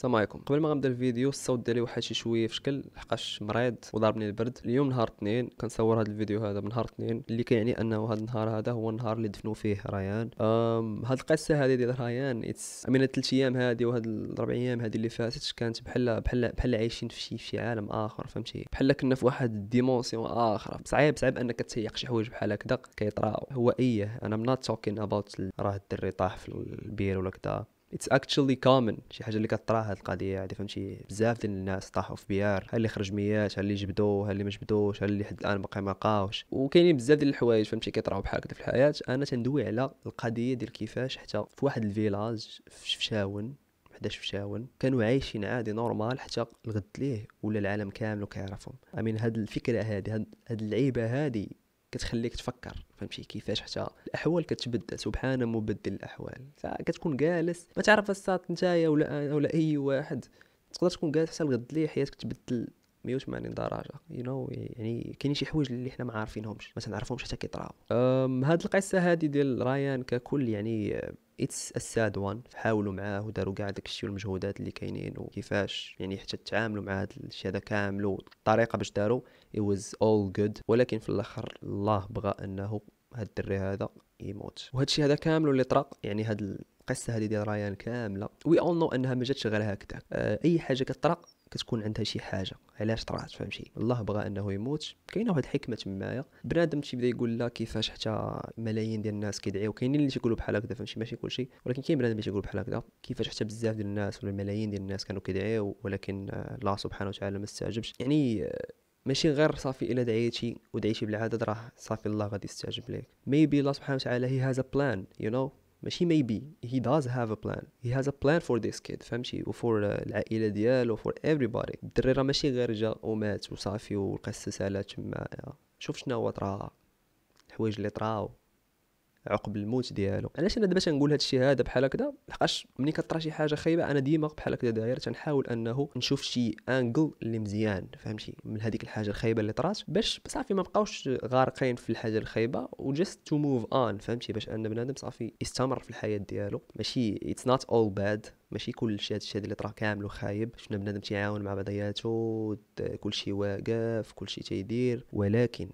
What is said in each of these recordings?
السلام عليكم. قبل ما غنبدأ الفيديو الصوت ديالي واحد شي شوية في شكل لحقاش مريض وضربني البرد. اليوم نهار اثنين كنصور هذا الفيديو هذا بنهار اثنين. اللي كيعني أنه هذا النهار هذا هو النهار اللي دفنوا فيه ريان. هاد القصة هذه ديال ريان it's من الثلاث أيام هذه وهاد الربع أيام هذه اللي فاتت كانت بحال بحال بحال عايشين في شي في عالم آخر فهمتي؟ بحال كنا في واحد ال dimension آخر. صعيب صعيب أنك تسيق شي حوايج بحال هكذا كيطراو هو إيه أنا I'm not talking about راه الدري طاح في البير ولا كذا. it's actually common شي حاجة اللي كطرا هاد القضية هادي فهمتي؟ بزاف ديال الناس طاحوا في بيار. ها اللي خرج ميات ها اللي جبدوه؟ ها اللي ما جبدوش؟ ها اللي حد الآن باقي ما لقاوش؟ وكاينين بزاف ديال الحوايج فهمتي؟ كيطراو بحال هكا في الحياة. أنا تندوي على القضية ديال كيفاش حتى في واحد ال village في فشاون حداش في شاون كانوا عايشين عادي normal حتى الغد ليه ولا العالم كامل كيعرفهم I mean هاد الفكرة هادي هاد اللعيبة هادي كتخليك تفكر فهمتي؟ كيفاش حتى الأحوال كتبدل سبحان مبدل الأحوال. كتكون جالس ما تعرف الساط نتايا ولا ولا أي واحد. تقدر تكون جالس حتى الغد ليه حياتك تبدل 180 درجه you you know, يعني كاينين شي حوايج اللي حنا ما عارفينهمش ما تنعرفهمش حتى كيطراو هاد القصة هادي ديال رايان ككل يعني it's so sad وان حاولوا معاه وداروا كاع داكشي والمجهودات اللي كاينين وكيفاش يعني حتى تعاملوا مع هذا الشيء هذا كامل والطريقة باش داروا. It was all good. ولكن في الآخر الله بغى إنه هاد الدري هذا يموت. وهذا الشيء هذا كامل اللي طرا يعني هاد القصة هذه ديال ريان كاملة. we all know إنها ما جاتش غير هكذا أه أي حاجة كطرا كتكون عندها شي حاجة. علاش طرات فهمتي الله بغى أنه يموت. كاينة واحد الحكمه تمايا بنادم تيبدا يقول لا كيفاش حتى ملايين ديال الناس كيدعيو. كاينين اللي تيقولوا بحال هكذا فهمتي؟ ماشي كلشي. ولكن كاين بنادم اللي تيقول بحال هكذا. كيفاش حتى بزاف ديال الناس ولا ملايين ديال الناس كانوا كيدعيو ولكن الله سبحانه وتعالى ما استجابش يعني ماشي غير صافي إلا دعيتي ودعيتي بالعدد راه صافي الله غادي يستجب لك maybe الله سبحانه وتعالى he has plan you know ماشي maybe he does have a plan. He has a plan for this kid فهمتي؟ و for العائلة ديالو for everybody. الدري راه ماشي غير جا ومات وصافي والقصة سالات تما شوف شنو هو طرا الحوايج اللي طراو. عقب الموت ديالو. علاش أنا دابا تنقول هذا الشيء هذا بحال هكذا؟ لحقاش ملي كطرا شي حاجة خايبة أنا ديما بحال هكذا داير تنحاول أنه نشوف شي angle اللي مزيان فهمتي؟ من هذيك الحاجة الخايبة اللي طرات باش صافي ما بقاوش غارقين في الحاجة الخايبة و just to move on فهمتي؟ باش أن بنادم صافي يستمر في الحياة ديالو. ماشي it's not all bad ماشي كل شيء هادشي اللي طرا كامل وخايب شفنا بنادم تيعاون مع بعضياتو كل شيء واقف كل شيء تيدير ولكن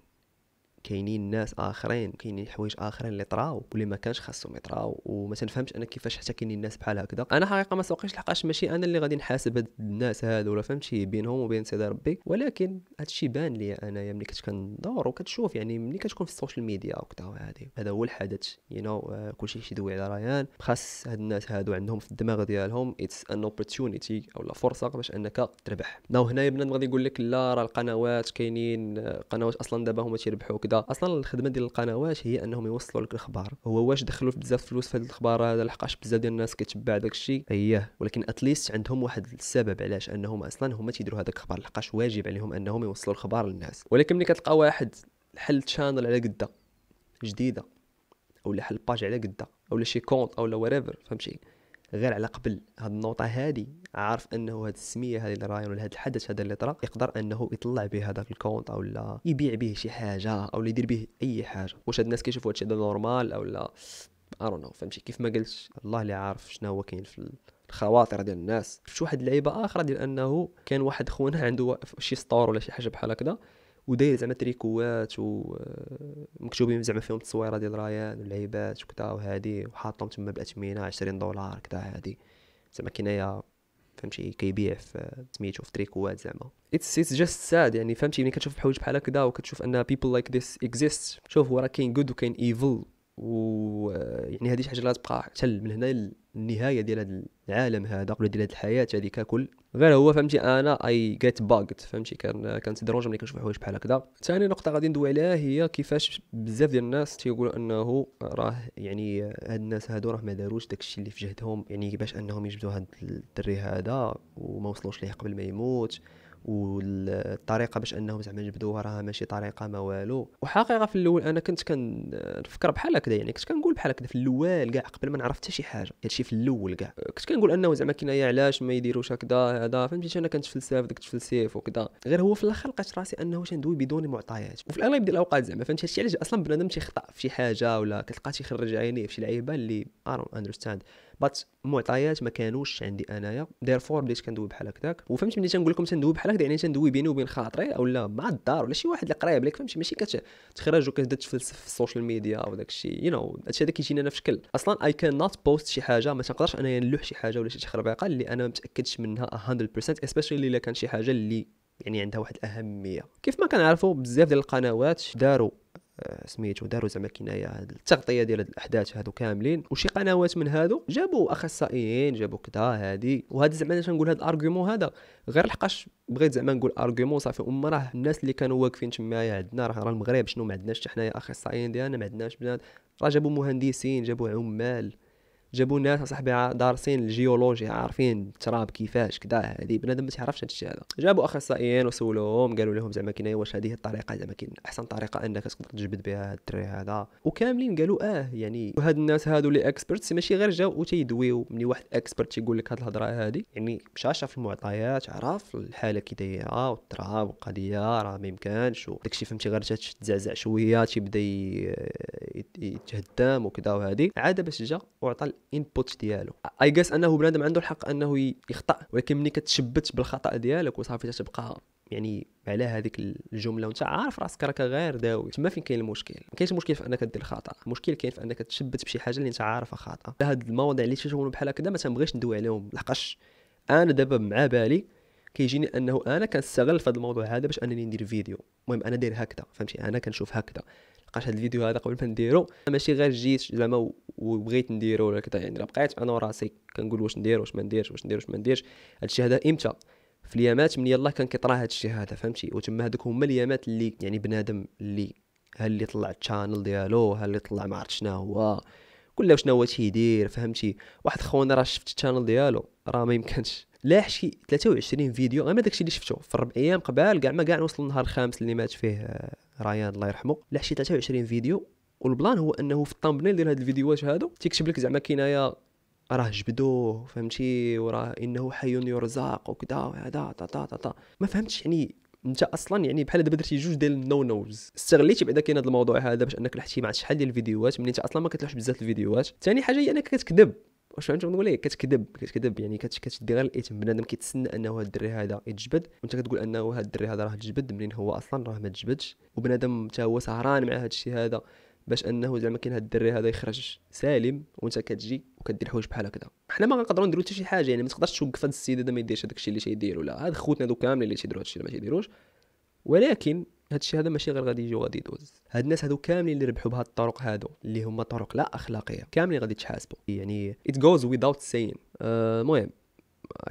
كاينين ناس آخرين كاينين حوايج آخرين اللي طراو واللي ما كانش خاصهم يطراو وما تنفهمش أنا كيفاش حتى كاينين ناس بحال هكذا. أنا حقيقة ما سوقيش لحقاش ماشي أنا اللي غادي نحاسب هاد الناس هادو ولا فهمتي؟ بينهم وبين سيدي ربي. ولكن هادشي بان لي انايا ملي كنت كندور وكتشوف يعني ملي كتكون في ال social media وكذا هادي هذا هو الحدث you know uh, كلشي يدوي على ريان. خاص هاد الناس هادو عندهم في الدماغ ديالهم it's an opportunity اولا فرصه باش أنك تربح. now هنايا بنادم غادي يقول لك لا راه القنوات كاينين قنوات أصلا دابا هما تيربحوا كذا أصلا الخدمة ديال القنوات هي أنهم يوصلوا لك الأخبار؟ هو واش دخلوا في بزاف فلوس في هذا الأخبار؟ هذا لحقاش بزاف ديال الناس كتبع داك الشيء. اييه ولكن at least عندهم واحد السبب علاش أنهم أصلا هما تيديروا هذاك الأخبار. لحقاش واجب عليهم أنهم يوصلوا الخبار للناس. ولكن ملي كتلقى واحد حل channel على قدة جديدة اولا حل page على قدة اولا شي compte اولا whatever فهمتي؟ غير على قبل هاد النوطه هادي. عارف أنه هاد السمية هذه اللي راهي ولا هاد الحدث هذا اللي طرا يقدر أنه يطلع به هذاك ال compte أو لا يبيع به شي حاجة أو يدير به أي حاجة. واش هاد الناس كيشوفوا هادشي هذا normal أو لا؟ ارونو فهمتي؟ كيف ما قلت الله اللي عارف شنو هو كاين في الخواطر ديال الناس. شفت واحد اللعيبه أخرى ديال أنه كان واحد خونا عنده شي store ولا شي حاجة بحال هكذا وداير زعما تريكوات ومكتوبين زعما فيهم التصويره ديال ريان واللعيبات وكذا وهادي وحاطهم تما باثمنه 20 دولار كذا هادي. زعما كنايا فهمتي كيبيع في سميتو في تريكوات زعما. it's it's just sad يعني فهمتي ملي كتشوف حوايج بحال هكذا وكتشوف أن people like this exist شوف هو راه كاين good وكاين evil و يعني هذه شي حاجة اللي غتبقى حتى من هنا النهايه ديال هذا العالم هذا ولا ديال هذه الحياة هذه ككل. غير هو فهمتي أنا اي جيت باغد فهمتي كان كانت دروجه ملي كنشوف حوايج بحال هكذا. ثاني نقطة غادي ندوي عليها هي كيفاش بزاف ديال الناس تيقولوا أنه راه يعني هاد الناس هادو راه ما داروش داكشي اللي في جهدهم يعني باش أنهم يجبدوا هاد الدري هذا وما وصلوش ليه قبل ما يموت. والطريقة باش أنهم زعما جبدوها راه ماشي طريقة ما والو وحقيقة في الأول أنا كنت كنفكر بحال هكذا يعني كنت كنقول بحال هكذا في الأول كاع قبل ما نعرف حتى شي حاجة هادشي في الأول كاع. كنت كنقول أنه زعما كنايا علاش ما يديروش هكذا هذا فهمتي؟ أنا كنتفلسف داك التفلسيف وكذا. غير هو في الأخر لقيت راسي أنه تندوي بدون معطيات وفي الأغلب ديال الأوقات زعما فهمتي؟ هادشي علاش أصلا بنادم تيخطأ في شي حاجة ولا كتلقى تيخرج عينيه في شي لعيبة اللي I don't understand but المعطيات ما كانوش عندي أنايا. therefore بديت كندوي بحال هكاك وفهمت ملي تنقول لكم تندوي بحال هكا يعني تندوي بيني وبين خاطري أولا مع الدار ولا شي واحد اللي قريب لك فهمتي؟ ماشي كتخرج وكتبدا تفلسف في ال social media أو داك الشيء you know هادشي هذا كيجينا أنا في شكل. أصلا اي كان نوت بوست شي حاجة ما تنقدرش انايا نلوح شي حاجة ولا شي تخربيقة اللي أنا ما متأكدش منها 100% especially إلا كان شي حاجة اللي يعني عندها واحد الأهمية. كيف ما كنعرفوا بزاف ديال القنوات داروا سميتو داروا زعما كنايه التغطية ديال الأحداث هادو كاملين. وشي قنوات من هادو جابوا أخصائيين جابوا كذا هادي. وهذا زعما أنا تنقول هاد ال argument هذا. غير لحقاش بغيت زعما نقول argument صافي اما راه الناس اللي كانوا واقفين تمايا عندنا راه المغرب شنو ما عندناش حتى حنايا أخصائيين ديالنا ما عندناش بنات. راه جابوا مهندسين جابوا عمال. جابوا ناس اصاحبي دارسين الجيولوجيا عارفين التراب كيفاش كذا هذه بنادم ما تعرفش هذا الشيء هذا. جابوا أخصائيين وسولوهم قالوا لهم زعما كاين واش هذه الطريقة زعما كاين أحسن طريقة إنك تقدر تجبد بها الدري هذا. وكاملين قالوا آه يعني وهاد الناس هادو اللي experts ماشي غير جاو وتيدويو ملي واحد expert تيقول لك هاد الهضرة هذه يعني مشى شاف المعطيات عرف الحالة كي دايرة والتراب والقضية راه ما يمكنش وداكشي فهمتي غير تزعزع شوية تيبدا يتهدم وكذا وهذه عاد باش جا وعطى ال input ديالو. I guess أنه بنادم عنده الحق أنه يخطأ ولكن ملي كتشبت بالخطأ ديالك وصافي تتبقى يعني على هذيك الجملة وأنت عارف راسك راك غير داوي. تما فين كاين المشكل؟ ما كاينش مشكل في أنك دير خطأ. المشكل كاين في أنك تشبت بشي حاجة اللي أنت عارفها خاطئة. هاد المواضيع اللي تشوفون بحال هكذا ما تنبغيش ندوي عليهم. لحقاش أنا دابا فبالي كيجيني أنه أنا كنستغل في هذا الموضوع هذا باش أنني ندير فيديو. المهم أنا داير هكذا فهمتي؟ أنا كنشوف هكذا. لحقاش هذا الفيديو هذا قبل ما نديرو ماشي غير جيت زعما وبغيت نديرو ولا كذا. يعني بقيت أنا وراسي كنقول واش ندير واش ما نديرش واش ندير واش ما نديرش. هادشي هذا إمتى؟ في اليامات من يلاه كان كيطرا هادشي هذا فهمتي؟ وتما هذوك هما اليامات اللي يعني بنادم اللي ها اللي طلع ال channel ديالو ها اللي طلع ما عرفت شنو هو كل شنو هو تيدير فهمتي؟ واحد خونا راه شفت ال channel ديالو راه ما يمكنش. لاح شي 23 فيديو غير داكشي اللي شفتو. في الربع أيام قبل كاع ما كاع نوصل النهار الخامس اللي مات فيه آه، ريان الله يرحمه. لاح شي 23 فيديو والبلان هو أنه في ال thumbnail ديال هاد الفيديوهات هادو تيكتب لك زعما كاين راه جبدوه فهمتي؟ وراه إنه حي يرزق وكذا وهذا تا تا تا, تا. ما فهمتش يعني أنت أصلا يعني بحال دابا درتي جوج ديال ال no-nos استغليتي بعدا كاين هذا الموضوع هذا باش أنك لحتي مع شحال ديال الفيديوهات ملي انت أصلا ما كتلوحش بزاف الفيديوهات. ثاني حاجة هي أنك كتكذب. واش فهمت نقول لك كتكذب كتكذب يعني كتدي غير الإثم. بنادم كيتسنى أنه هذا الدري هذا يتجبد وأنت كتقول أنه هذا الدري هذا راه تجبد منين هو أصلا راه ما تجبدش. وبنادم حتى هو سهران مع هذا الشيء هذا. باش انه زعما كاين هاد الدري هذا يخرج سالم وانت كتجي وكدير حوايج بحال هكذا. حنا ما غنقدروا نديروا حتى شي حاجة يعني ما تقدرش توقف هاد السيد هذا ما يديرش هذاك الشيء اللي تيدير ولا. هاد خوتنا هادو كاملين اللي تيديروا الشيء اللي ما تيديروش ولكن هاد الشيء هذا ماشي غير غادي يجي وغادي يدوز. هاد الناس هادو كاملين اللي ربحوا بهاد الطرق هادو اللي هما طرق لا أخلاقية كاملين غادي تحاسبوا يعني it goes without saying. آه، المهم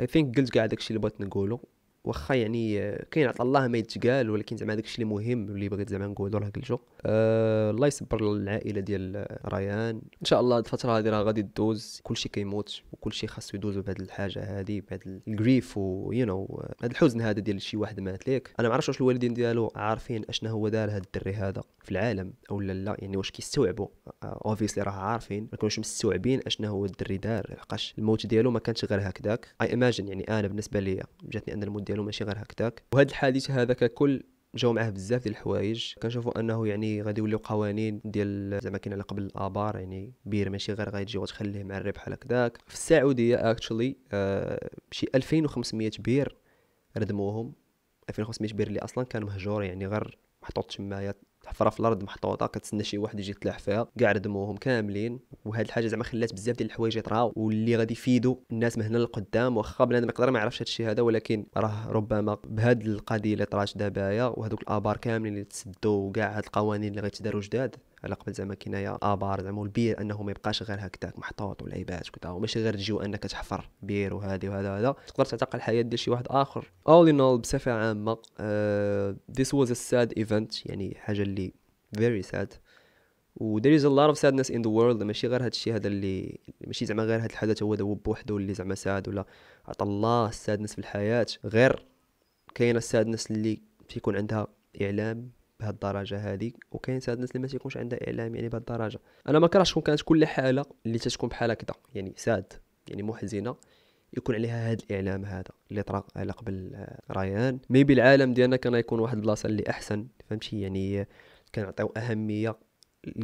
I think قلت كاع داكشي اللي بغيت نقوله واخا يعني كاين عطا الله ما يتقال ولكن زعما داكشي اللي مهم اللي بغيت زعما نقولو راه قلتو أه الله يصبر العائله ديال ريان. إن شاء الله الفترة هذه راه غادي تدوز. كلشي كيموت وكلشي خاصو يدوز بهاد الحاجة هذه بهاد ال grief و you know هاد الحزن هذا ديال شي واحد مات ليك. أنا ما عرفتش واش الوالدين ديالو عارفين اشنا هو دار هاد الدري هذا في العالم أو لا لا يعني واش كيستوعبوا obviously راه عارفين ما كانوش مستوعبين اشنا هو الدري دار. لحقاش الموت ديالو ما كانش غير هكذاك I imagine يعني أنا بالنسبة لي جاتني أن الموت ديالو ماشي غير هكذاك. وهذا الحادث هذا ككل جاو معاه بزاف ديال الحوايج. كنشوفوا أنه يعني غادي يوليو قوانين ديال زعما كاين على قبل الآبار يعني بير ماشي غير غتجي وتخليه معري بحال هكذاك في السعودية actually آه شي 2500 بير ردموهم. 2500 بير اللي أصلا كانوا مهجور يعني غير محطوط تمايا حفرة في الأرض محطوطة كتسنى شي واحد يجي يطلع فيها كاع ردموهم كاملين. وهاد الحاجة زعما خلات بزاف ديال الحوايج يطراو واللي غادي يفيدوا الناس من هنا للقدام. واخا بنادم يقدر ما يعرفش هادشي هذا ولكن راه ربما بهاد القضية اللي طرات دابايا وهذوك الآبار كاملين اللي تسدوا وكاع هاد القوانين اللي غيتداروا جداد. على قبل زعما كاين آبار زعما البير أنه ما يبقاش غير هكذاك محطوط ولعيبات وكذا وماشي غير تجي وانك تحفر بير وهذه وهذا وهذا تقدر تعتق الحياة ديال شي واحد آخر. All in all بصفة عامة this was a sad event يعني حاجة اللي very sad. و there is a lot of sadness in the world ماشي غير هادشي هذا اللي ماشي زعما غير هاد الحدث هو هو بوحدو اللي زعما sad ولا عطى الله ال sadness في الحياة. غير كاينة ال sadness اللي تيكون عندها إعلام بهاد الدرجه هذه وكاين sadness اللي ما تيكونش عندها إعلام يعني بهاد الدرجه أنا ما كرهتش تكون كانت كل حالة اللي تتكون بحال هكذا. يعني sad يعني محزنة يكون عليها هذا الإعلام هذا اللي طرا على قبل ريان. maybe العالم ديالنا كان يكون واحد البلاصة اللي أحسن فهمتي؟ يعني كنعطيو أهمية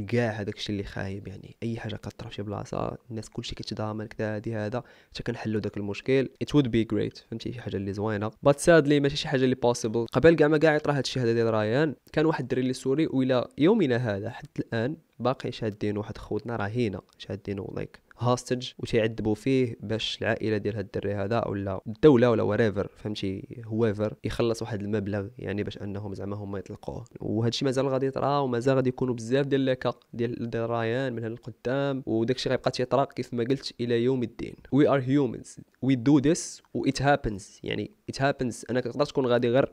كاع هذاك الشيء اللي خايب يعني. أي حاجة كطرا في شي بلاصة الناس كلشي كيتضامن كذا هادي هذا حتى كنحلوا داك المشكل. It would be great. فهمتي؟ شي حاجة اللي زوينة. But sadly ماشي شي حاجة اللي possible. قبل كاع ما كاع يطرا هذا الشيء هذا ديال ريان كان واحد الدري اللي سوري وإلى يومنا هذا حتى الآن باقي شادين واحد خوتنا رهينه شادينو like hostage وتيعذبوا فيه باش العائلة ديال هاد الدري هذا ولا الدولة ولا whoever فهمتي؟ whoever يخلص واحد المبلغ يعني باش أنهم زعما هما يطلقوه. وهذا الشيء مازال غادي يطرا ومازال غادي يكونوا بزاف ديال لي كا ديال ريان من هنا لقدام وداك الشيء غيبقى تيطرا كيف ما قلت إلى يوم الدين. we are humans we do this و it happens يعني it happens انك تقدر تكون غادي غير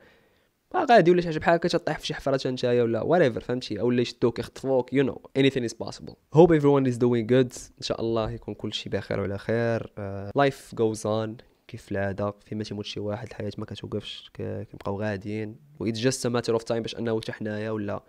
غادي ولا شي حاجة بحال هكا تطيح في شي حفره نتايا ولا whatever فهمتي؟ أو لا يشدوك يخطفوك you know anything is possible. Hope everyone is doing good. إن شاء الله يكون كل شيء بخير وعلى خير. life goes on. كيف العاده فيما تيموت شي واحد الحياة ما كتوقفش كنبقاو غاديين. و it's just a matter of time باش أنه حتى حنايا ولا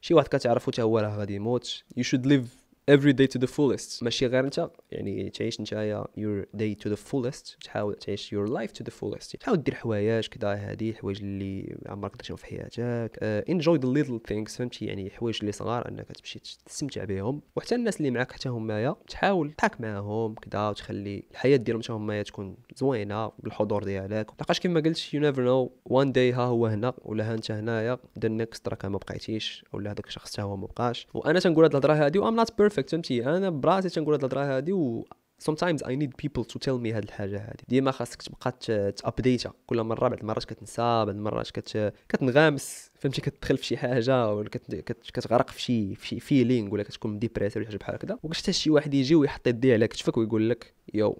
شي واحد كتعرفو حتى هو راه غادي يموت. You should live every day to the fullest. ماشي غير انت يعني تعيش نتايا your day to the fullest تحاول تعيش your life to the fullest. تحاول دير حوايج كذا هادي الحوايج اللي عمرك درتهم في حياتك. uh, enjoy the little things فهمتي؟ يعني حوايج اللي صغار انك تمشي تستمتع بهم وحتى الناس اللي معاك حتى همايا تحاول تضحك معاهم كذا وتخلي الحياة ديالهم حتى همايا تكون زوينة بالحضور ديالك. لقاش كما قلت you never know one day ها هو هنا ولا ها انت هنايا. The next راك ما بقيتيش ولا هذاك الشخص حتى هو ما بقاش. وأنا تنقول هاد الهضرة هادي و I'm not perfect فهمتي؟ أنا براسي تنقول هاد الهضرة هادي و sometimes I need people to tell me هاد الحاجة هادي. ديما خاصك تبقى تابديتا كل مرة بعد المرات كتنسى بعد المرات كت كتنغامس فهمتي؟ كتدخل في شي حاجة ولا كتغرق في شي في شي feeling ولا كتكون depressed ولا حاجة بحال هكذا. حتى شي واحد يجي ويحط يديه على كتفك ويقول لك yo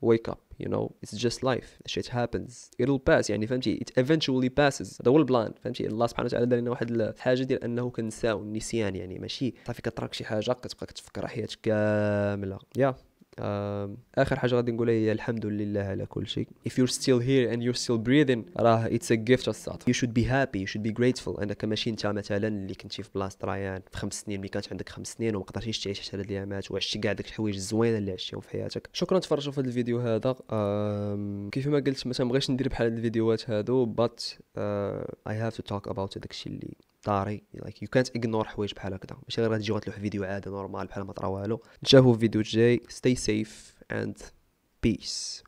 wake up you know it's just life. Shit happens. It'll pass يعني فهمتي؟ It eventually passes. هذا هو ال plan فهمتي؟ الله سبحانه وتعالى دار لنا واحد الحاجة ديال أنه كنساو النسيان يعني. ماشي. صافي كتراك شي حاجة كتبقى كتفكر حياتك كاملة. yeah yeah. آخر حاجة غادي نقولها هي الحمد لله على كل شيء. If you're still here and you're still breathing راه it's a gift الصاد you should be happy you should be grateful. انك ماشي أنت مثلا اللي كنتي في بلاصة ريان في خمس سنين ملي كانت عندك خمس سنين وما قدرتيش تعيش حتى هاد الأيامات وعشتي كاع داك الحوايج الزوينه اللي عشتيهم في حياتك. شكرا تفرجوا في هذا الفيديو هذا. كيف ما قلت ما تنبغيش ندير بحال هاد الفيديوهات هادو but uh, I have to talk about داكشي اللي طاري لايك يو كانت اغنور حوايج بحال هكذا. ماشي غير تجي غتلوح فيديو عادي normal بحال ما طرا والو. نشوفو في فيديو جاي stay safe and بيس